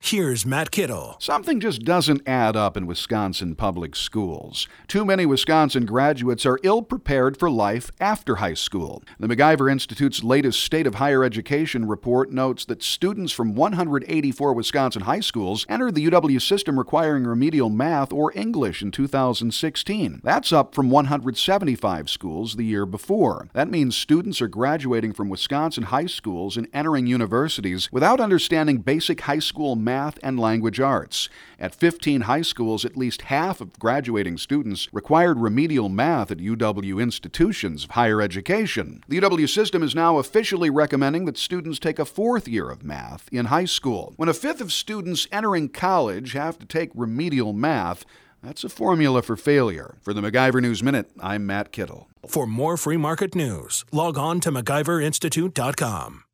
Here's Matt Kittle. Something just doesn't add up in Wisconsin public schools. Too many Wisconsin graduates are ill prepared for life after high school. The MacIver Institute's latest State of Higher Education report notes that students from 184 Wisconsin high schools entered the UW system requiring remedial math or English in 2016. That's up from 175 schools the year before. That means students are graduating from Wisconsin high schools and entering universities without understanding basic high school math, and language arts. At 15 high schools, at least half of graduating students required remedial math at UW institutions of higher education. The UW system is now officially recommending that students take a fourth year of math in high school. When a fifth of students entering college have to take remedial math, that's a formula for failure. For the MacIver News Minute, I'm Matt Kittle. For more free market news, log on to MacIverInstitute.com.